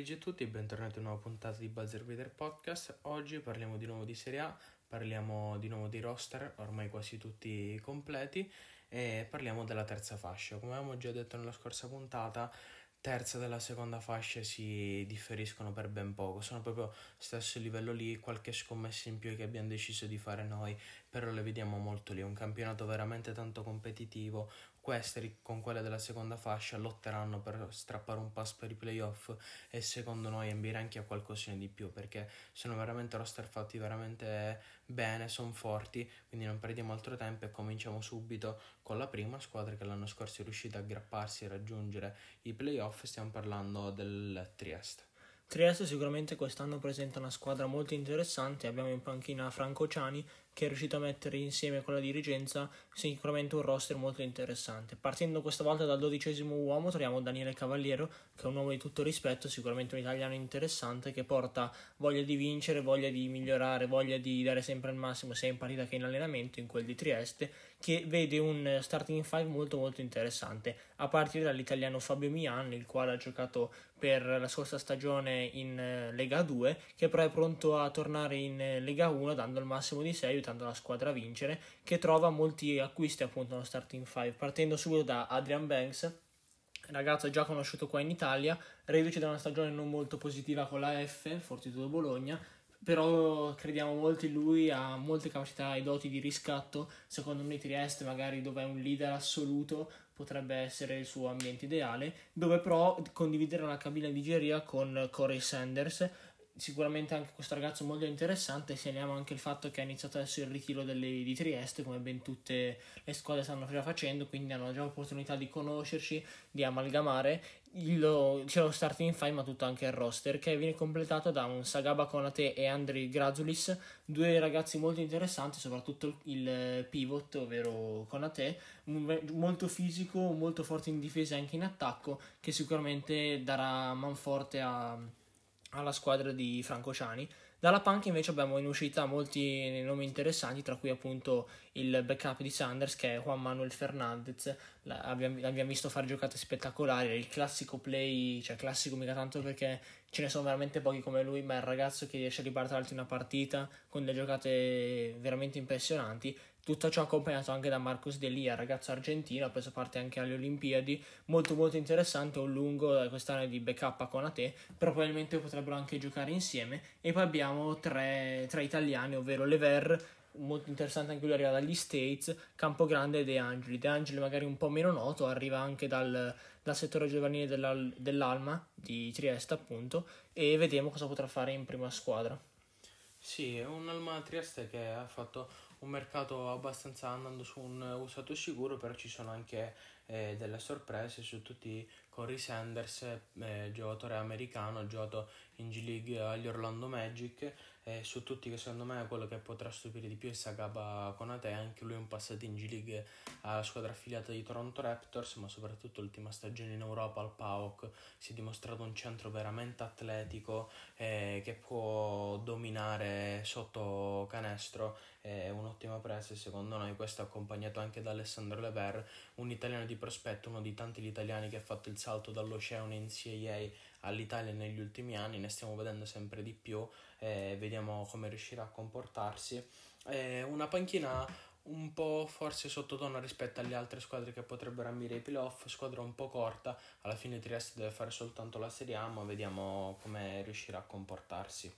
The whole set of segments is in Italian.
pomeriggio a tutti e bentornati a una nuova puntata di Buzzer Beater Podcast. Oggi parliamo di nuovo di Serie A, parliamo di nuovo di roster, ormai quasi tutti completi, e parliamo della terza fascia. Come avevamo già detto nella scorsa puntata, terza della seconda fascia si differiscono per ben poco, sono proprio stesso livello lì, qualche scommessa in più che abbiamo deciso di fare noi, però le vediamo molto lì, un campionato veramente tanto competitivo, queste con quelle della seconda fascia lotteranno per strappare un pass per i playoff e secondo noi NBA anche a qualcosina di più perché sono veramente roster fatti veramente bene, sono forti, quindi non perdiamo altro tempo e cominciamo subito con la prima squadra che l'anno scorso è riuscita a aggrapparsi e raggiungere i playoff, stiamo parlando del Trieste. Trieste sicuramente quest'anno presenta una squadra molto interessante, abbiamo in panchina Franco Ciani che è riuscito a mettere insieme con la dirigenza sicuramente un roster molto interessante. Partendo questa volta dal dodicesimo uomo troviamo Daniele Cavaliero, che è un uomo di tutto rispetto, sicuramente un italiano interessante che porta voglia di vincere, voglia di migliorare, voglia di dare sempre il massimo sia in partita che in allenamento in quel di Trieste, che vede un starting five molto molto interessante, a partire dall'italiano Fabio Mian, il quale ha giocato per la scorsa stagione in eh, Lega 2, che però è pronto a tornare in eh, Lega 1 dando il massimo di sé aiutando la squadra a vincere, che trova molti acquisti appunto nello starting 5, partendo subito da Adrian Banks, ragazzo già conosciuto qua in Italia, reduce da una stagione non molto positiva con la F, Fortitudo Bologna, però crediamo molto in lui, ha molte capacità e doti di riscatto, secondo me Trieste magari dove è un leader assoluto potrebbe essere il suo ambiente ideale, dove però condividere una cabina di geria con Corey Sanders, sicuramente anche questo ragazzo molto interessante, segnaliamo anche il fatto che ha iniziato adesso il ritiro delle, di Trieste, come ben tutte le squadre stanno già facendo, quindi hanno già l'opportunità di conoscerci, di amalgamare. Il, c'è lo starting five, ma tutto anche il roster, che viene completato da un Sagaba Konate e Andri Grazulis, due ragazzi molto interessanti, soprattutto il pivot, ovvero Konate, molto fisico, molto forte in difesa e anche in attacco, che sicuramente darà manforte a alla squadra di Franco Ciani. Dalla panca invece abbiamo in uscita molti nomi interessanti, tra cui appunto il backup di Sanders che è Juan Manuel Fernandez. L'abbiamo, l'abbiamo visto fare giocate spettacolari, il classico play, cioè classico mica tanto perché ce ne sono veramente pochi come lui, ma è il ragazzo che riesce a ribaltarti una partita con delle giocate veramente impressionanti. Tutto ciò accompagnato anche da Marcos Delia, ragazzo argentino, ha preso parte anche alle Olimpiadi, molto molto interessante, un lungo quest'anno di backup con a te, però probabilmente potrebbero anche giocare insieme. E poi abbiamo tre, tre italiani, ovvero Lever, molto interessante anche lui arriva dagli States, Campogrande e De Angeli. De Angeli magari un po' meno noto, arriva anche dal, dal settore giovanile dell'Al, dell'Alma di Trieste appunto e vediamo cosa potrà fare in prima squadra. Sì, è un Alma Trieste che ha fatto un mercato abbastanza andando su un usato sicuro, però ci sono anche eh, delle sorprese su tutti Corey Sanders, eh, giocatore americano, giocato in G League agli Orlando Magic, e su tutti che secondo me quello che potrà stupire di più è Sagaba Konate, anche lui è un passato in G League alla squadra affiliata di Toronto Raptors, ma soprattutto l'ultima stagione in Europa al PAOK si è dimostrato un centro veramente atletico eh, che può dominare sotto canestro, è un'ottima presa secondo noi questo accompagnato anche da Alessandro Lever, un italiano di prospetto, uno di tanti italiani che ha fatto il salto dall'oceano in CIA all'Italia negli ultimi anni, ne stiamo vedendo sempre di più, eh, vediamo come riuscirà a comportarsi. Eh, una panchina un po' forse sottotono rispetto alle altre squadre che potrebbero ambire ai playoff, squadra un po' corta, alla fine Trieste deve fare soltanto la Serie A, ma vediamo come riuscirà a comportarsi.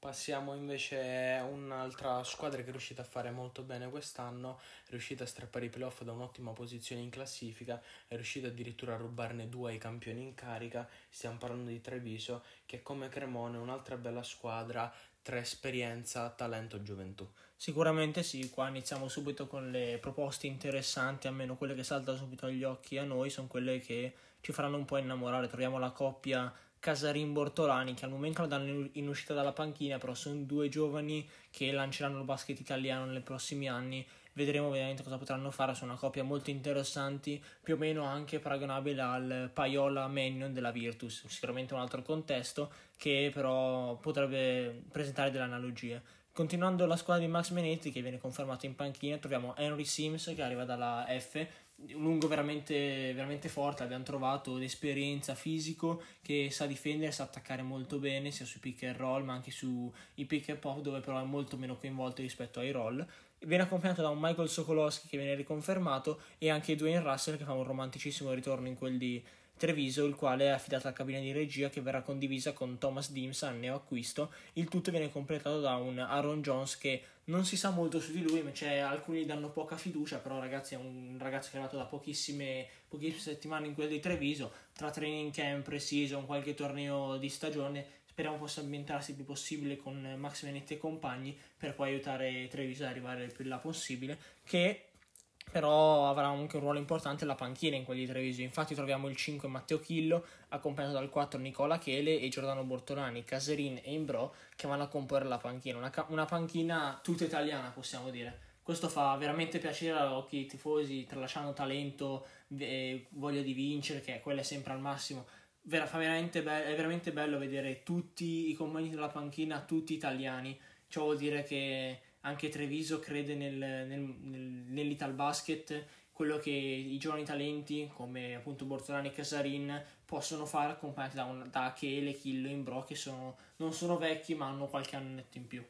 Passiamo invece a un'altra squadra che è riuscita a fare molto bene quest'anno, è riuscita a strappare i playoff da un'ottima posizione in classifica, è riuscita addirittura a rubarne due ai campioni in carica, stiamo parlando di Treviso, che come Cremone è un'altra bella squadra tra esperienza, talento e gioventù. Sicuramente sì, qua iniziamo subito con le proposte interessanti, almeno quelle che saltano subito agli occhi a noi, sono quelle che ci faranno un po' innamorare, troviamo la coppia Casarin Bortolani che al momento la danno in uscita dalla panchina però sono due giovani che lanceranno il basket italiano nei prossimi anni. Vedremo ovviamente cosa potranno fare sono una coppia molto interessanti più o meno anche paragonabile al Paiola Mannion della Virtus sicuramente un altro contesto che però potrebbe presentare delle analogie. Continuando la squadra di Max Menetti che viene confermato in panchina troviamo Henry Sims che arriva dalla F un lungo veramente, veramente forte, abbiamo trovato l'esperienza fisico che sa difendere, sa attaccare molto bene sia sui pick and roll ma anche sui pick and pop dove però è molto meno coinvolto rispetto ai roll. Viene accompagnato da un Michael Sokolowski che viene riconfermato e anche Dwayne Russell che fa un romanticissimo ritorno in quel di Treviso, il quale è affidato alla cabina di regia che verrà condivisa con Thomas Dims al neoacquisto. Il tutto viene completato da un Aaron Jones che non si sa molto su di lui, ma c'è, alcuni danno poca fiducia, però ragazzi è un ragazzo che è nato da pochissime, pochissime settimane in quel di Treviso, tra training camp, pre-season, qualche torneo di stagione, speriamo possa ambientarsi il più possibile con Max Venetti e compagni per poi aiutare Treviso ad arrivare il più in là possibile, che però avrà anche un ruolo importante la panchina in quelli di Treviso. Infatti troviamo il 5 Matteo Chillo, accompagnato dal 4 Nicola Chele e Giordano Bortolani, Caserin e Imbro che vanno a comporre la panchina. Una, una panchina tutta italiana, possiamo dire. Questo fa veramente piacere agli occhi tifosi, tralasciando talento, e voglia di vincere, che quella è sempre al massimo. Ver- veramente be- è veramente bello vedere tutti i compagni della panchina, tutti italiani. Ciò vuol dire che anche Treviso crede nel, nel, nel, nell'Ital Basket, quello che i giovani talenti come appunto Bortolani e Casarin possono fare accompagnati da, un, da Achele, Chillo Imbro che sono, non sono vecchi ma hanno qualche annetto in più.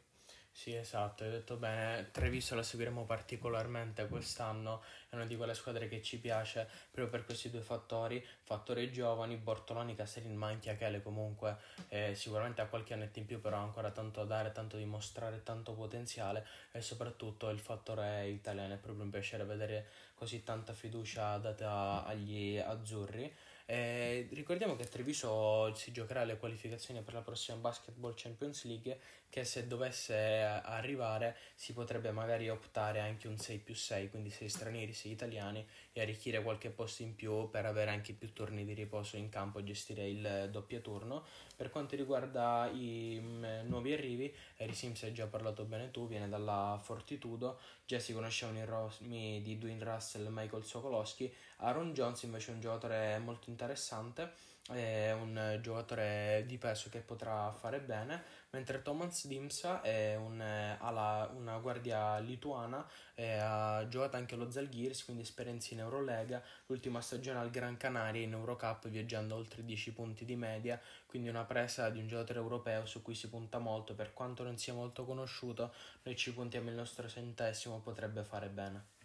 Sì, esatto, hai detto bene. Treviso la seguiremo particolarmente quest'anno, è una di quelle squadre che ci piace proprio per questi due fattori, fattori giovani, Bortolani, Castellin, ma anche Achele comunque eh, sicuramente ha qualche annetto in più, però ha ancora tanto da dare, tanto da dimostrare, tanto potenziale e soprattutto il fattore italiano, è proprio un piacere vedere così tanta fiducia data agli azzurri. Eh, ricordiamo che a Treviso si giocherà le qualificazioni per la prossima Basketball Champions League che se dovesse arrivare si potrebbe magari optare anche un 6 più 6, quindi 6 stranieri, 6 italiani e arricchire qualche posto in più per avere anche più turni di riposo in campo e gestire il doppio turno. Per quanto riguarda i mh, mm, nuovi arrivi, Eri Sims hai già parlato bene tu, viene dalla Fortitudo, già si conoscevano i romi di Dwayne Russell e Michael Sokolowski, Aaron Jones invece è un giocatore molto interessante, è un giocatore di peso che potrà fare bene, mentre Thomas Dimsa è un, ha una guardia lituana, ha giocato anche allo Zalgiris, quindi esperienza in Eurolega, l'ultima stagione al Gran Canaria in Eurocup viaggiando oltre 10 punti di media, quindi una presa di un giocatore europeo su cui si punta molto, per quanto non sia molto conosciuto, noi ci puntiamo il nostro centesimo, potrebbe fare bene.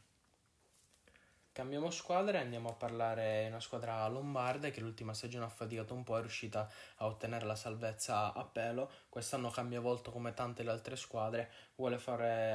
Cambiamo squadra e andiamo a parlare di una squadra lombarda che l'ultima stagione ha faticato un po', è riuscita a ottenere la salvezza a pelo. Quest'anno cambia volto come tante le altre squadre, vuole fare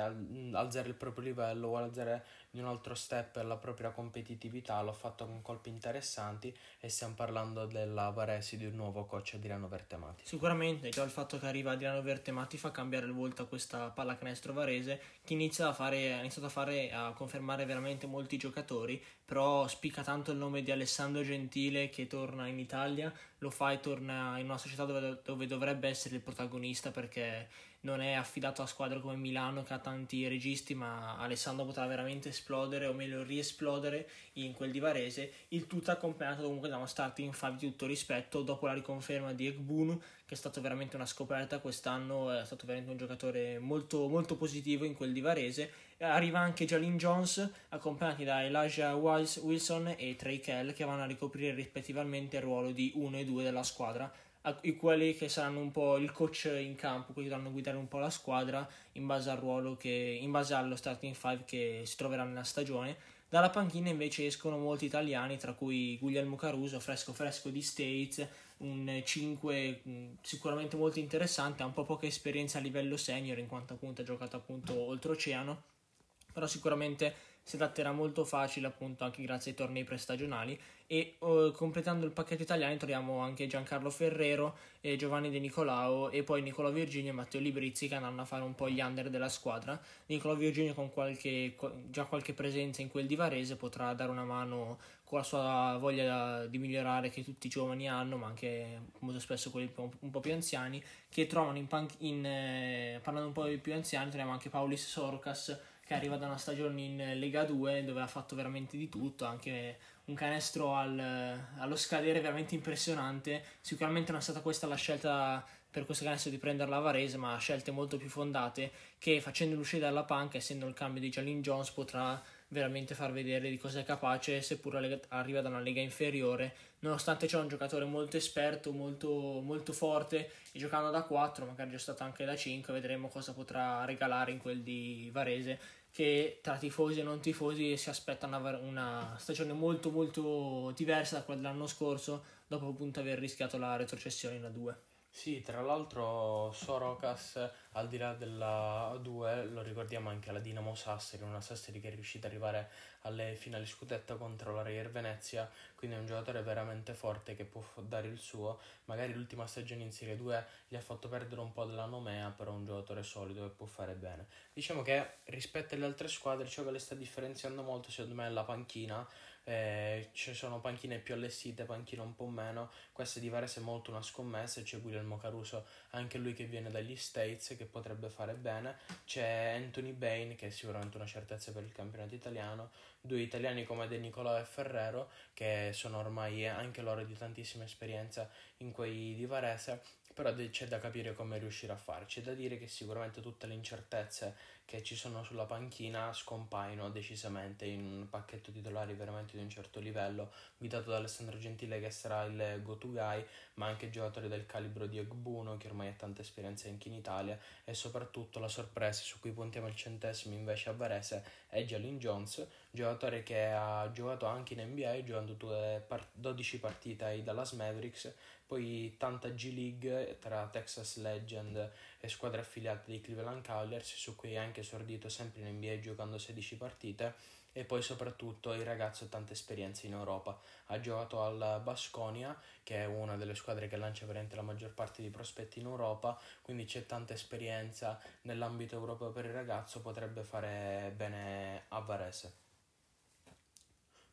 alzare il proprio livello, vuole alzare di un altro step la propria competitività, l'ho fatto con colpi interessanti e stiamo parlando della Varesi di un nuovo coach Adriano Vertemati. Sicuramente già il fatto che arriva Adriano Vertemati fa cambiare il volto a questa pallacanestro varese che inizia a fare, ha iniziato a fare a confermare veramente molti giocatori, però spicca tanto il nome di Alessandro Gentile che torna in Italia, lo fa e torna in una società dove, dove dovrebbe essere il protagonista perché non è affidato a squadre come Milano che ha tanti registi, ma Alessandro potrà veramente esplodere, o meglio riesplodere in quel di Varese, il tutto accompagnato comunque da uno starting 5 di tutto rispetto, dopo la riconferma di Egbunu, che è stato veramente una scoperta quest'anno, è stato veramente un giocatore molto, molto positivo in quel di Varese, arriva anche Jalen Jones, accompagnati da Elijah Wilson e Trey Kell, che vanno a ricoprire rispettivamente il ruolo di 1 e 2 della squadra, i quali che saranno un po' il coach in campo, che dovranno guidare un po' la squadra in base al ruolo che, in base allo starting five che si troverà nella stagione. Dalla panchina invece escono molti italiani, tra cui Guglielmo Caruso, fresco fresco di States, un 5 sicuramente molto interessante, ha un po' poca esperienza a livello senior in quanto appunto ha giocato appunto oltreoceano, però sicuramente si adatterà molto facile appunto anche grazie ai tornei prestagionali. E uh, completando il pacchetto italiano troviamo anche Giancarlo Ferrero e Giovanni De Nicolao e poi Nicola Virginio e Matteo Librizzi che andranno a fare un po' gli under della squadra. Nicola Virginio con qualche, già qualche presenza in quel di Varese potrà dare una mano con la sua voglia di migliorare che tutti i giovani hanno ma anche molto spesso quelli un po' più anziani che trovano in, pan- in eh, parlando un po' di più anziani troviamo anche Paulis Sorcas che arriva da una stagione in Lega 2 dove ha fatto veramente di tutto, anche un canestro al, allo scadere veramente impressionante. Sicuramente non è stata questa la scelta per questo canestro di prendere la Varese, ma scelte molto più fondate che facendo uscire dalla panca, essendo il cambio di Jalin Jones, potrà veramente far vedere di cosa è capace, seppur arriva da una lega inferiore. Nonostante c'è un giocatore molto esperto, molto, molto forte, e giocando da 4, magari già stato anche da 5, vedremo cosa potrà regalare in quel di Varese che tra tifosi e non tifosi si aspettano una stagione molto molto diversa da quella dell'anno scorso dopo appunto aver rischiato la retrocessione in A2. Sì, tra l'altro Sorokas, al di là della A2, lo ricordiamo anche alla Dinamo Sassari, una Sassari che è riuscita ad arrivare alle finali scudetto contro la Reyer Venezia, quindi è un giocatore veramente forte che può dare il suo. Magari l'ultima stagione in Serie 2 gli ha fatto perdere un po' della nomea, però è un giocatore solido che può fare bene. Diciamo che rispetto alle altre squadre ciò che le sta differenziando molto secondo me è la panchina, eh, ci sono panchine più allestite, panchine un po' meno. Questa di Varese è molto una scommessa. C'è Guglielmo Caruso, anche lui che viene dagli States, che potrebbe fare bene. C'è Anthony Bain, che è sicuramente una certezza per il campionato italiano. Due italiani come De Nicolò e Ferrero, che sono ormai anche loro di tantissima esperienza in quei di Varese però c'è da capire come riuscire a fare. C'è da dire che sicuramente tutte le incertezze che ci sono sulla panchina scompaiono decisamente in un pacchetto titolari veramente di un certo livello, guidato da Alessandro Gentile che sarà il go-to guy, ma anche giocatori del calibro di Egbuno che ormai ha tanta esperienza anche in Italia e soprattutto la sorpresa su cui puntiamo il centesimo invece a Varese è Jalen Jones, giocatore che ha giocato anche in NBA giocando 12 partite ai Dallas Mavericks, poi tanta G League tra Texas Legend e squadre affiliate dei Cleveland Cavaliers, su cui ha anche esordito sempre in NBA giocando 16 partite e poi soprattutto il ragazzo ha tanta esperienza in Europa. Ha giocato al Basconia, che è una delle squadre che lancia veramente la maggior parte dei prospetti in Europa, quindi c'è tanta esperienza nell'ambito europeo per il ragazzo, potrebbe fare bene a Varese.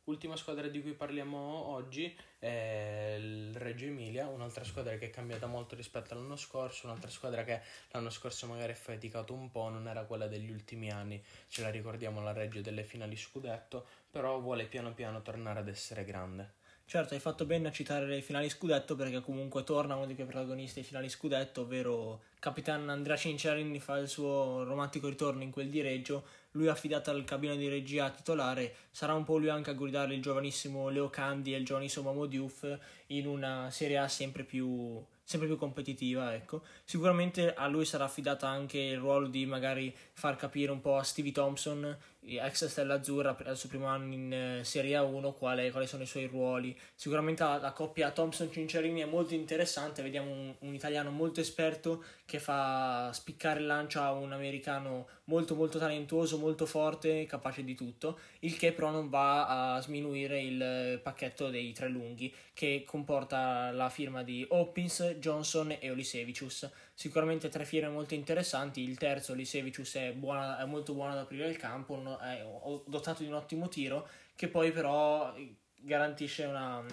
Ultima squadra di cui parliamo oggi è il Reggio Emilia, un'altra squadra che è cambiata molto rispetto all'anno scorso, un'altra squadra che l'anno scorso magari ha faticato un po', non era quella degli ultimi anni, ce la ricordiamo la Reggio delle finali scudetto, però vuole piano piano tornare ad essere grande. Certo, hai fatto bene a citare le finali scudetto perché comunque torna uno dei quei protagonisti dei finali scudetto, ovvero Capitan Andrea Cinciarini fa il suo romantico ritorno in quel di Reggio, lui affidato al cabina di regia titolare, sarà un po' lui anche a guidare il giovanissimo Leo Candi e il giovanissimo Momo Diouf in una Serie A sempre più sempre più competitiva, ecco. Sicuramente a lui sarà affidata anche il ruolo di magari far capire un po' a Stevie Thompson, ex Stella Azzurra, al suo primo anno in eh, Serie A1, quale, quali sono i suoi ruoli. Sicuramente la, la coppia Thompson-Cinciarini è molto interessante, vediamo un, un, italiano molto esperto che fa spiccare il lancio a un americano molto molto talentuoso, molto forte, capace di tutto, il che però non va a sminuire il pacchetto dei tre lunghi, che comporta la firma di Hopkins, Johnson e Olisevicius. Sicuramente tre firme molto interessanti. Il terzo, Olisevicius, è, buona, è molto buono ad aprire il campo, è dotato di un ottimo tiro, che poi però garantisce una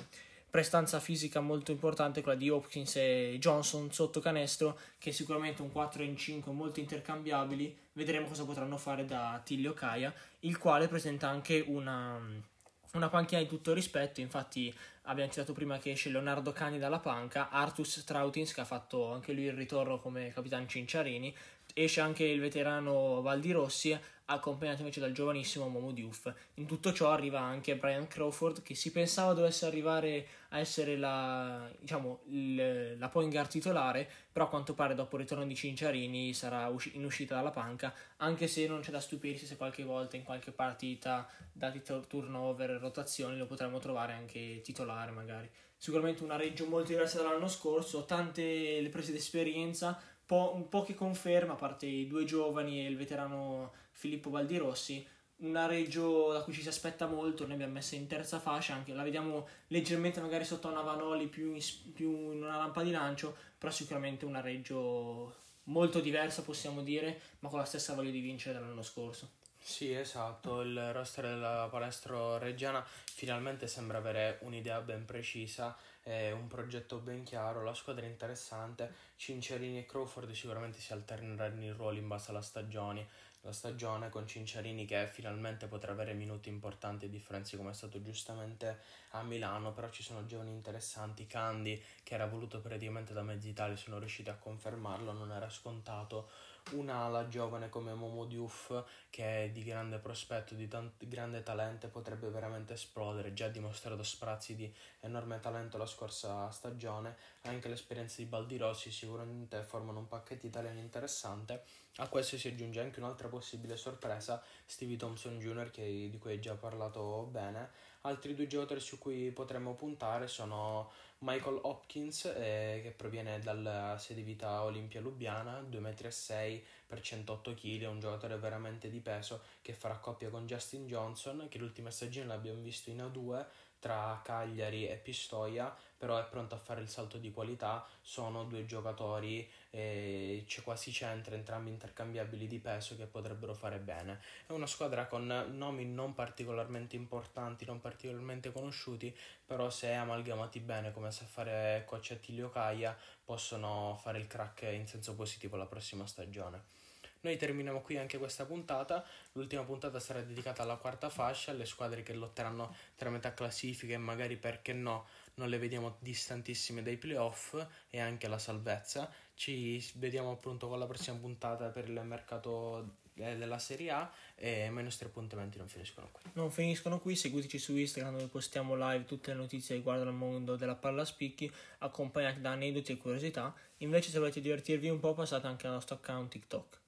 prestanza fisica molto importante, quella di Hopkins e Johnson sotto canestro, che è sicuramente un 4 in 5 molto intercambiabili. Vedremo cosa potranno fare da Tiglio Kaya, il quale presenta anche una una panchina di tutto rispetto, infatti abbiamo citato prima che esce Leonardo Cani dalla panca, Artus Strautins che ha fatto anche lui il ritorno come capitano Cinciarini, esce anche il veterano Valdi Rossi, accompagnato invece dal giovanissimo Momo Diouf. In tutto ciò arriva anche Brian Crawford, che si pensava dovesse arrivare a essere la, diciamo, il, la point guard titolare, però a quanto pare dopo il ritorno di Cinciarini sarà usci- in uscita dalla panca, anche se non c'è da stupirsi se qualche volta in qualche partita, dati turnover e rotazioni, lo potremmo trovare anche titolare magari. Sicuramente una Reggio molto diversa dall'anno scorso, tante le prese d'esperienza, po- poche conferme, a parte i due giovani e il veterano Filippo Baldirossi. Una Reggio da cui ci si aspetta molto, noi abbiamo messo in terza fascia, anche la vediamo leggermente magari sotto una Vanoli più in, più in una rampa di lancio, però sicuramente una Reggio molto diversa possiamo dire, ma con la stessa voglia di vincere dell'anno scorso. Sì, esatto, il roster della palestra reggiana finalmente sembra avere un'idea ben precisa un progetto ben chiaro, la squadra è interessante, Cinciarini e Crawford sicuramente si alterneranno i ruoli in base alla stagione, la stagione con Cinciarini che finalmente potrà avere minuti importanti e differenze come è stato giustamente a Milano, però ci sono giovani interessanti, Candy che era voluto praticamente da mezzi Italia, sono riusciti a confermarlo, non era scontato, un'ala giovane come Momo Diouf che è di grande prospetto, di tant- grande talento potrebbe veramente esplodere, già dimostrato sprazzi di enorme talento la scorsa stagione, anche l'esperienza di Baldirossi sicuramente formano un pacchetto italiano interessante, a questo si aggiunge anche un'altra possibile sorpresa, Stevie Thompson Jr. Che, di cui hai già parlato bene, altri due giocatori su cui potremmo puntare sono Michael Hopkins eh, che proviene dalla sede vita Olimpia Lubiana, 2,6 m per 108 kg, è un giocatore veramente di peso che farà coppia con Justin Johnson che l'ultima stagione l'abbiamo visto in A2 tra Cagliari e Pistoia, però è pronto a fare il salto di qualità, sono due giocatori, eh, c'è quasi centro, entrambi intercambiabili di peso che potrebbero fare bene. È una squadra con nomi non particolarmente importanti, non particolarmente conosciuti, però se amalgamati bene come sa fare coach Attilio Caia, possono fare il crack in senso positivo la prossima stagione. Noi terminiamo qui anche questa puntata. L'ultima puntata sarà dedicata alla quarta fascia, alle squadre che lotteranno tra metà classifica e magari perché no non le vediamo distantissime dai playoff e anche alla salvezza. Ci vediamo appunto con la prossima puntata per il mercato eh, della Serie A e i nostri appuntamenti non finiscono qui. Non finiscono qui, seguiteci su Instagram dove postiamo live tutte le notizie riguardo al mondo della palla spicchi accompagnate da aneddoti e curiosità. Invece se volete divertirvi un po' passate anche al nostro account TikTok.